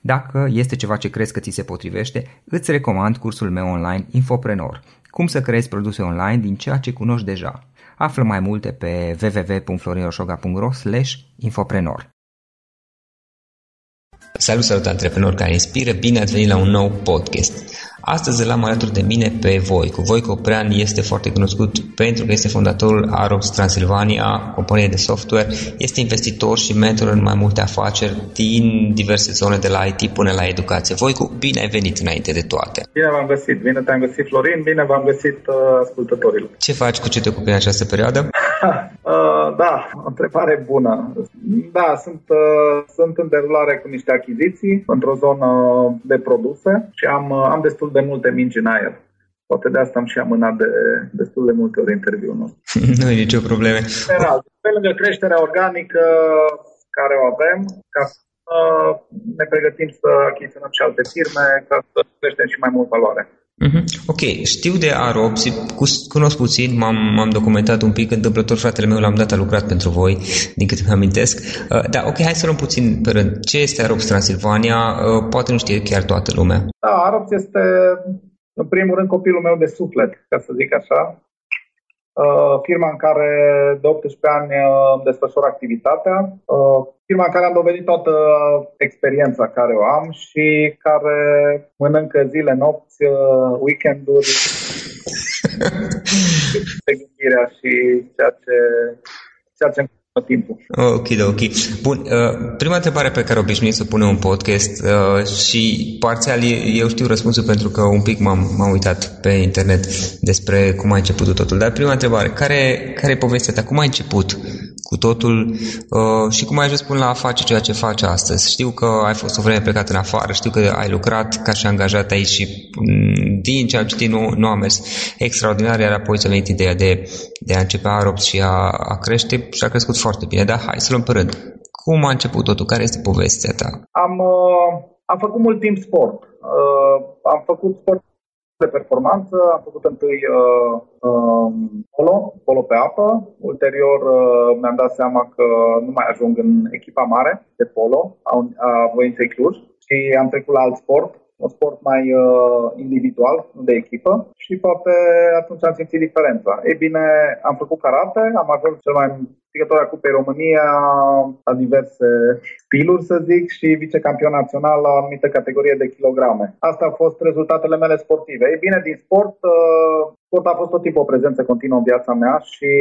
Dacă este ceva ce crezi că ți se potrivește, îți recomand cursul meu online Infoprenor. Cum să creezi produse online din ceea ce cunoști deja. Află mai multe pe www.florinosoga.ro infoprenor. Salut, salut, antreprenori care inspiră! Bine ați venit la un nou podcast! Astăzi l-am alături de mine pe Voico. Voico Prean este foarte cunoscut pentru că este fondatorul Arox Transilvania, companie de software, este investitor și mentor în mai multe afaceri din diverse zone de la IT până la educație. Voico, bine ai venit înainte de toate! Bine v-am găsit! Bine te-am găsit, Florin! Bine v-am găsit uh, ascultătorilor! Ce faci, cu ce te ocupi în această perioadă? uh, da, o întrebare bună. Da, sunt, uh, sunt în derulare cu niște achiziții într-o zonă de produse și am, uh, am destul de de multe mingi în aer. Poate de asta am și amânat de destul de multe ori interviul nostru. nu e nicio problemă. General, pe lângă creșterea organică care o avem, ca să ne pregătim să achiziționăm și alte firme, ca să creștem și mai mult valoare. Mm-hmm. Ok, știu de Arops, cunosc puțin, m-am, m-am documentat un pic, întâmplător fratele meu l-am dat, a lucrat pentru voi, din câte mi amintesc. Uh, da, ok, hai să luăm puțin pe rând. Ce este Arops Transilvania? Uh, poate nu știe chiar toată lumea. Da, Arops este, în primul rând, copilul meu de suflet, ca să zic așa. Uh, firma în care de 18 ani uh, îmi desfășor activitatea, uh, firma în care am dovedit toată experiența care o am și care mănâncă zile, nopți, weekenduri, de gândirea și ceea ce, ceea ce tot timpul. Ok, ok. Bun, uh, prima întrebare pe care obișnuit să punem un podcast uh, și parțial eu știu răspunsul pentru că un pic m-am, m-am uitat pe internet despre cum a început totul. Dar prima întrebare, care, care e povestea ta? Cum a început cu totul uh, și cum ai ajuns până la a face ceea ce faci astăzi. Știu că ai fost o vreme plecat în afară, știu că ai lucrat ca și angajat aici și mm, din ce am citit nu, nu a mers extraordinar, iar apoi ți-a venit ideea de, de a începe Arops și a, a crește și a crescut foarte bine. Dar hai să luăm pe rând. Cum a început totul? Care este povestea ta? Am, uh, am făcut mult timp sport. Uh, am făcut sport de performanță. Am făcut întâi uh, uh, polo, polo pe apă. Ulterior uh, mi-am dat seama că nu mai ajung în echipa mare de polo a, a Voinței Cluj și am trecut la alt sport, un sport mai uh, individual, nu de echipă și poate atunci am simțit diferența. Ei bine, am făcut karate, am ajuns cel mai câștigător a Cupei România la diverse stiluri, să zic, și vicecampion național la o anumită categorie de kilograme. Asta au fost rezultatele mele sportive. Ei bine, din sport, uh, sport a fost tot timpul o prezență continuă în viața mea și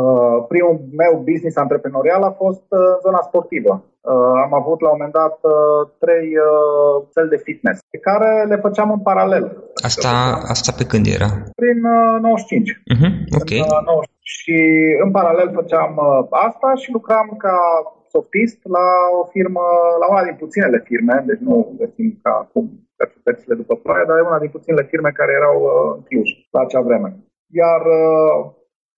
uh, primul meu business antreprenorial a fost uh, zona sportivă. Uh, am avut la un moment dat uh, trei uh, cel de fitness pe care le făceam în paralel. Asta, asta pe când era? Prin uh, 95. Uh-huh, ok. În, uh, 95. Și în paralel făceam uh, asta și lucram ca softist la o firmă, la una din puținele firme, deci nu găsim ca acum perfectățile după ploaie, dar e una din puținele firme care erau uh, în Cluj la acea vreme. Iar uh,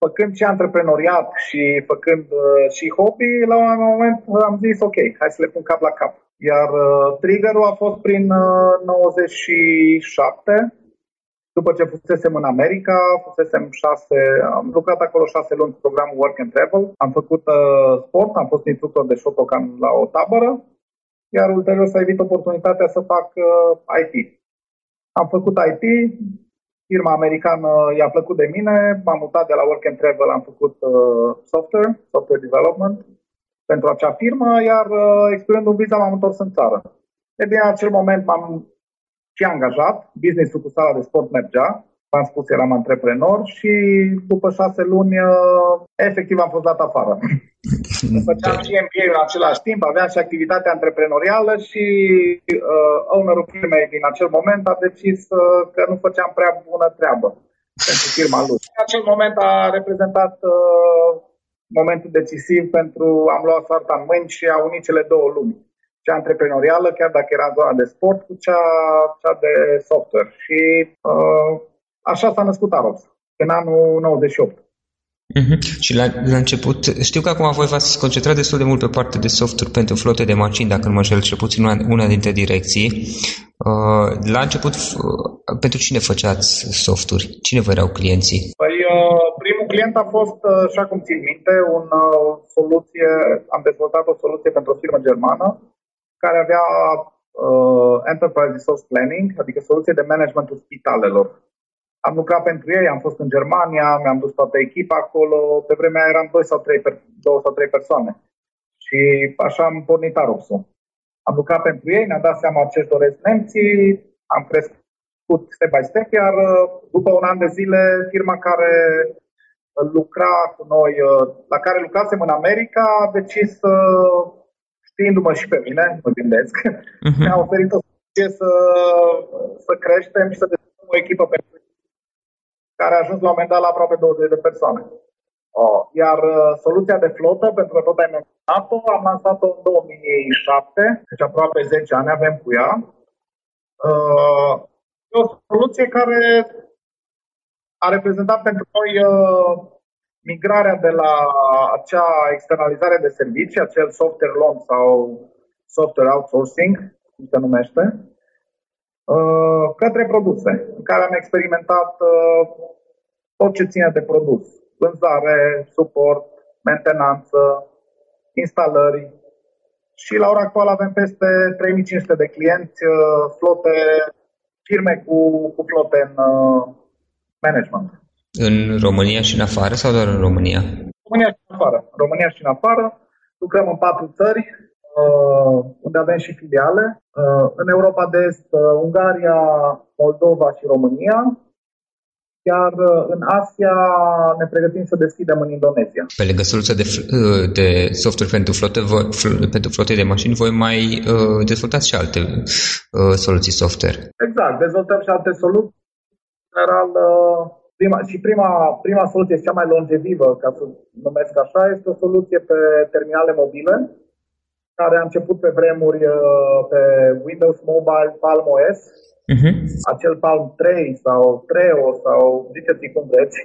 făcând și antreprenoriat și făcând uh, și hobby, la un moment am zis ok, hai să le pun cap la cap. Iar uh, triggerul a fost prin uh, 97, după ce fusesem în America, fusesem șase, am lucrat acolo șase luni cu programul Work and Travel, am făcut uh, sport, am fost instructor de Shotokan la o tabără, iar ulterior s-a evit oportunitatea să fac uh, IT. Am făcut IT, firma americană i-a plăcut de mine, m-am mutat de la Work and Travel, am făcut uh, software, software development pentru acea firmă, iar uh, expirând un visa m-am întors în țară. E bine, în acel moment m-am și angajat, business-ul cu sala de sport mergea, v-am spus, eram antreprenor și după șase luni, uh, efectiv, am fost dat afară. Făceam și MBA în același timp, aveam și activitatea antreprenorială și uh, ownerul firmei din acel moment a decis uh, că nu făceam prea bună treabă pentru firma lui. În acel moment a reprezentat uh, momentul decisiv pentru am luat soarta în mâini și a unit cele două lumi cea antreprenorială, chiar dacă era în zona de sport, cu cea, cea de software. Și uh, așa s-a născut Arops, în anul 98. Uh-huh. Și la, la început, știu că acum voi v-ați concentrat destul de mult pe partea de software pentru flote de mașini, dacă nu mă înșel, cel puțin una, una dintre direcții. Uh, la început, uh, pentru cine făceați softuri? Cine vă erau clienții? Păi, uh, primul client a fost, uh, așa cum țin minte, un, uh, soluție, am dezvoltat o soluție pentru o firmă germană care avea uh, Enterprise Resource Planning, adică soluție de managementul spitalelor. Am lucrat pentru ei, am fost în Germania, mi-am dus toată echipa acolo, pe vremea eram 2 sau 3, per, 2 sau 3 persoane. Și așa am pornit Aropsul. Am lucrat pentru ei, ne-am dat seama ce își doresc nemții, am crescut step by step, iar uh, după un an de zile, firma care lucra cu noi, uh, la care lucrasem în America, a decis să știindu-mă și pe mine, mă gândesc, uh-huh. mi-a oferit o soluție să, să creștem și să dezvoltăm o echipă pentru care a ajuns la un moment dat la aproape 20 de persoane. Oh, iar uh, soluția de flotă, pentru că tot ai menționat-o, am lansat-o în 2007, deci aproape 10 ani avem cu ea. Uh, e o soluție care a reprezentat pentru noi uh, migrarea de la acea externalizare de servicii, acel software loan sau software outsourcing, cum se numește, uh, către produse, în care am experimentat uh, tot ce ține de produs. Vânzare, suport, mentenanță, instalări. Și la ora actuală avem peste 3500 de clienți, uh, flote, firme cu, cu flote în management. În România și în afară sau doar în România? România și în afară. România și în afară. Lucrăm în patru țări, uh, unde avem și filiale. Uh, în Europa de Est, uh, Ungaria, Moldova și România. Iar în Asia ne pregătim să deschidem în Indonezia. Pe lângă soluția de, de software pentru flote, voi, pentru flote de mașini, voi mai uh, dezvoltați și alte uh, soluții software. Exact, dezvoltăm și alte soluții. În general, uh, Prima, și prima, prima soluție, cea mai longevivă, ca să numesc așa, este o soluție pe terminale mobile, care a început pe vremuri uh, pe Windows Mobile Palm OS, uh-huh. acel Palm 3 sau Treo sau ziceți cum vreți.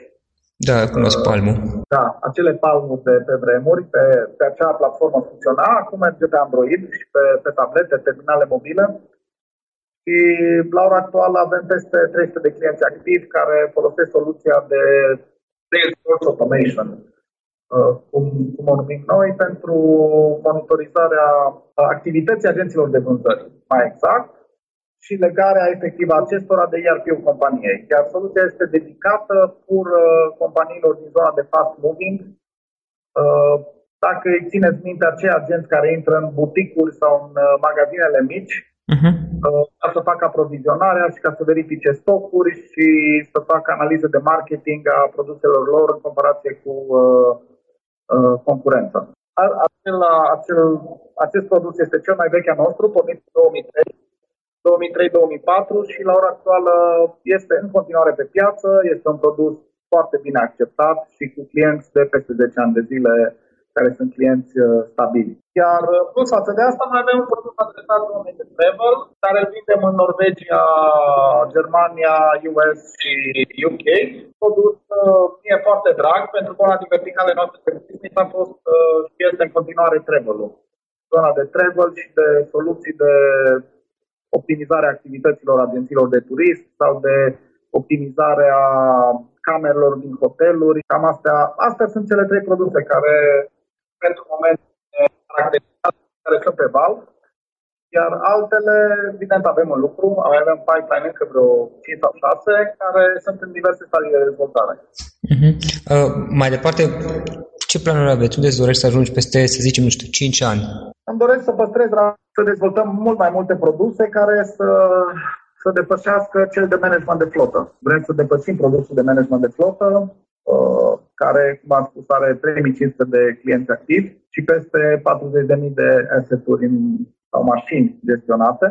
Da, cunosc uh, Palmul. Da, acele palmuri de pe vremuri, pe, pe acea platformă funcționa, acum merge pe Android și pe, pe tablete, terminale mobile și la ora actuală avem peste 300 de clienți activi care folosesc soluția de Salesforce Automation, uh, cum, cum o numim noi, pentru monitorizarea activității agenților de vânzări, mai exact, și legarea efectivă acestora de ERP-ul companiei. Iar soluția este dedicată pur uh, companiilor din zona de fast moving. Uh, dacă îi țineți minte acei agenți care intră în buticuri sau în magazinele mici, uh-huh. ca să facă aprovizionarea și ca să verifice stocuri și să facă analize de marketing a produselor lor în comparație cu uh, uh, concurența. Acel, acel, acest produs este cel mai vechi al nostru, pornit în 2003. 2003-2004 și la ora actuală este în continuare pe piață, este un produs foarte bine acceptat și cu clienți de peste 10 ani de zile care sunt clienți stabili. Iar plus față de asta, mai avem un produs adresat oamenii de travel, care îl vindem în Norvegia, Germania, US și UK. Produs mie foarte drag, pentru că una din verticale noastre de business a fost și este în continuare travel-ul. Zona de travel și de soluții de optimizare a activităților agențiilor de turism sau de optimizare a camerelor din hoteluri. Cam astea, astea sunt cele trei produse care pentru moment care sunt pe val. Iar altele, evident, avem un lucru, avem pipeline încă vreo 5 sau 6, care sunt în diverse stadii de dezvoltare. Uh-huh. Uh, mai departe, ce planuri aveți? Unde îți dorești să ajungi peste, să zicem, nu știu, 5 ani? Îmi doresc să păstrez, să dezvoltăm mult mai multe produse care să, să depășească cel de management de flotă. Vrem să depășim produsul de management de flotă, uh, care, cum am spus, are 3500 de clienți activi și peste 40.000 de asset-uri sau mașini gestionate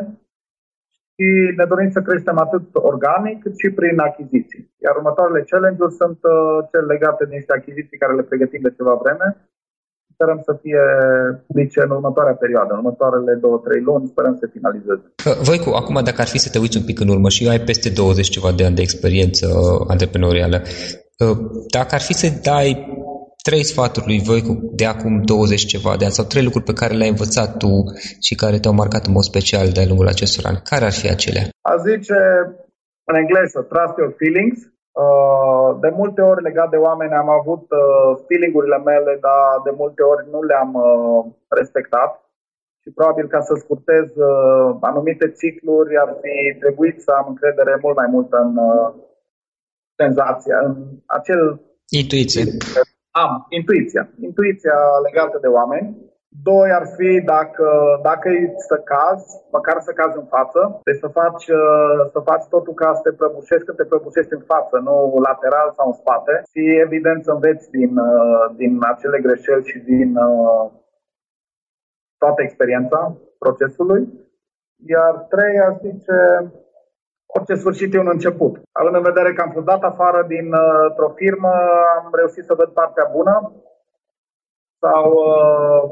și ne dorim să creștem atât organic cât și prin achiziții. Iar următoarele challenge-uri sunt uh, cele legate de niște achiziții care le pregătim de ceva vreme. Sperăm să fie publice în următoarea perioadă, în următoarele două, trei luni, sperăm să finalizeze. Voicu, acum dacă ar fi să te uiți un pic în urmă și ai peste 20 ceva de ani de experiență uh, antreprenorială, uh, dacă ar fi să dai trei sfaturi lui Voicu de acum 20 ceva de ani sau trei lucruri pe care le-ai învățat tu și care te-au marcat în mod special de-a lungul acestor ani. Care ar fi acelea? A zice în engleză, trust your feelings. Uh, de multe ori legat de oameni am avut uh, feeling-urile mele, dar de multe ori nu le-am uh, respectat și probabil ca să scurtez anumite cicluri ar fi trebuit să am încredere mult mai mult în senzația, în acel Intuiție am intuiția. Intuiția legată de oameni. Doi ar fi dacă, dacă e să cazi, măcar să cazi în față. Deci să faci, uh, să faci totul ca să te prăbușești când te prăbușești în față, nu lateral sau în spate. Și evident să înveți din, uh, din acele greșeli și din uh, toată experiența procesului. Iar trei, aș zice, orice sfârșit e un început. Având în vedere că am fost dat afară dintr-o firmă, am reușit să văd partea bună sau uh,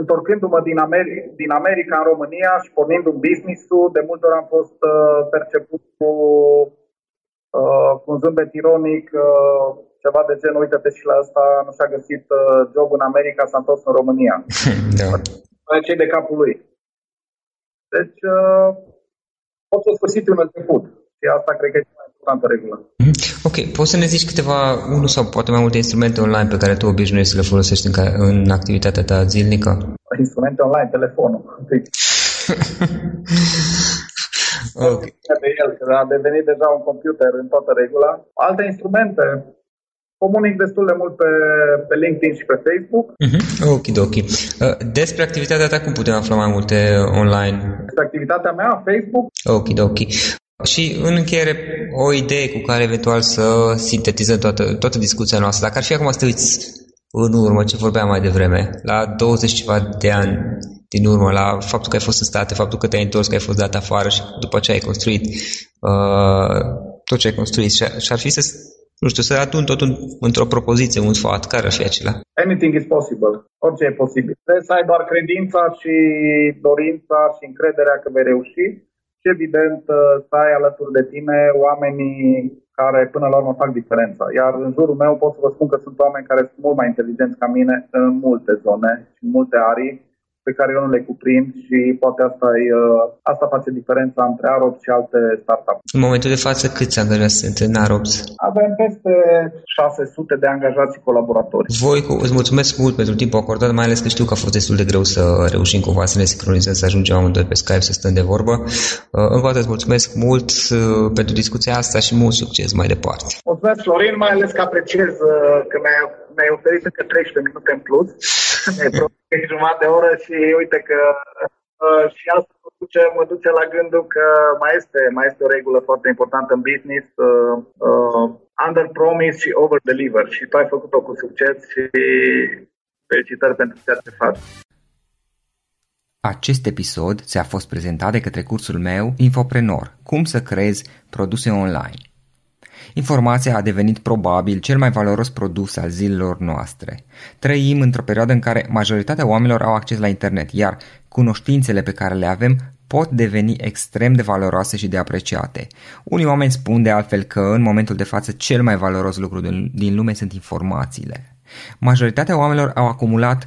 întorcându-mă din, Ameri- din America în România și pornind un business-ul, de multe ori am fost uh, perceput cu, uh, cu un zâmbet ironic, uh, ceva de genul, uite-te și la asta, nu și-a găsit uh, job în America, s-a întors în România. da. Cei de capul lui. Deci, uh, orice sfârșit un început. Și asta cred că e cea mai importantă regulă. Mhm. Ok, poți să ne zici câteva, unul sau poate mai multe instrumente online pe care tu obișnuiești să le folosești în, în activitatea ta zilnică? Instrumente online, telefonul. ok. De el, că a devenit deja un computer în toată regula. Alte instrumente, comunic destul de mult pe, pe LinkedIn și pe Facebook. Uh-huh. Ok, ok. Uh, despre activitatea ta, cum putem afla mai multe online? Despre activitatea mea, Facebook. Ok, ok. Și în încheiere, o idee cu care eventual să sintetizăm toată, toată discuția noastră. Dacă ar fi acum să te uiți în urmă, ce vorbeam mai devreme, la 20 ceva de ani din urmă, la faptul că ai fost în state, faptul că te-ai întors, că ai fost dat afară și după ce ai construit uh, tot ce ai construit și, și ar fi să nu știu, să adun tot într-o propoziție, un sfat, care ar fi acela? Anything is possible. Orice e posibil. Trebuie să ai doar credința și dorința și încrederea că vei reuși și, evident, să ai alături de tine oamenii care până la urmă fac diferența. Iar în jurul meu pot să vă spun că sunt oameni care sunt mult mai inteligenți ca mine în multe zone și în multe arii pe care eu nu le cuprind și poate asta, e, uh, asta face diferența între Arops și alte startup. În momentul de față, câți angajați sunt în Arops? Avem peste 600 de angajați și colaboratori. Voi îți mulțumesc mult pentru timpul acordat, mai ales că știu că a fost destul de greu să reușim cumva să ne sincronizăm, să ajungem amândoi pe Skype, să stăm de vorbă. Uh, încă o dată îți mulțumesc mult uh, pentru discuția asta și mult succes mai departe. Mulțumesc, Florin, mai ales că apreciez că mi-ai, mi-ai oferit încă 13 minute în plus. Mi-ai jumătate de oră și uite că uh, și asta mă duce, mă duce la gândul că mai este, mai este o regulă foarte importantă în business, uh, uh, under promise și over deliver și tu ai făcut-o cu succes și felicitări pentru ceea ce faci. Acest episod ți-a fost prezentat de către cursul meu Infoprenor, cum să creezi produse online. Informația a devenit probabil cel mai valoros produs al zilelor noastre. Trăim într-o perioadă în care majoritatea oamenilor au acces la internet, iar cunoștințele pe care le avem pot deveni extrem de valoroase și de apreciate. Unii oameni spun de altfel că în momentul de față cel mai valoros lucru din lume sunt informațiile. Majoritatea oamenilor au acumulat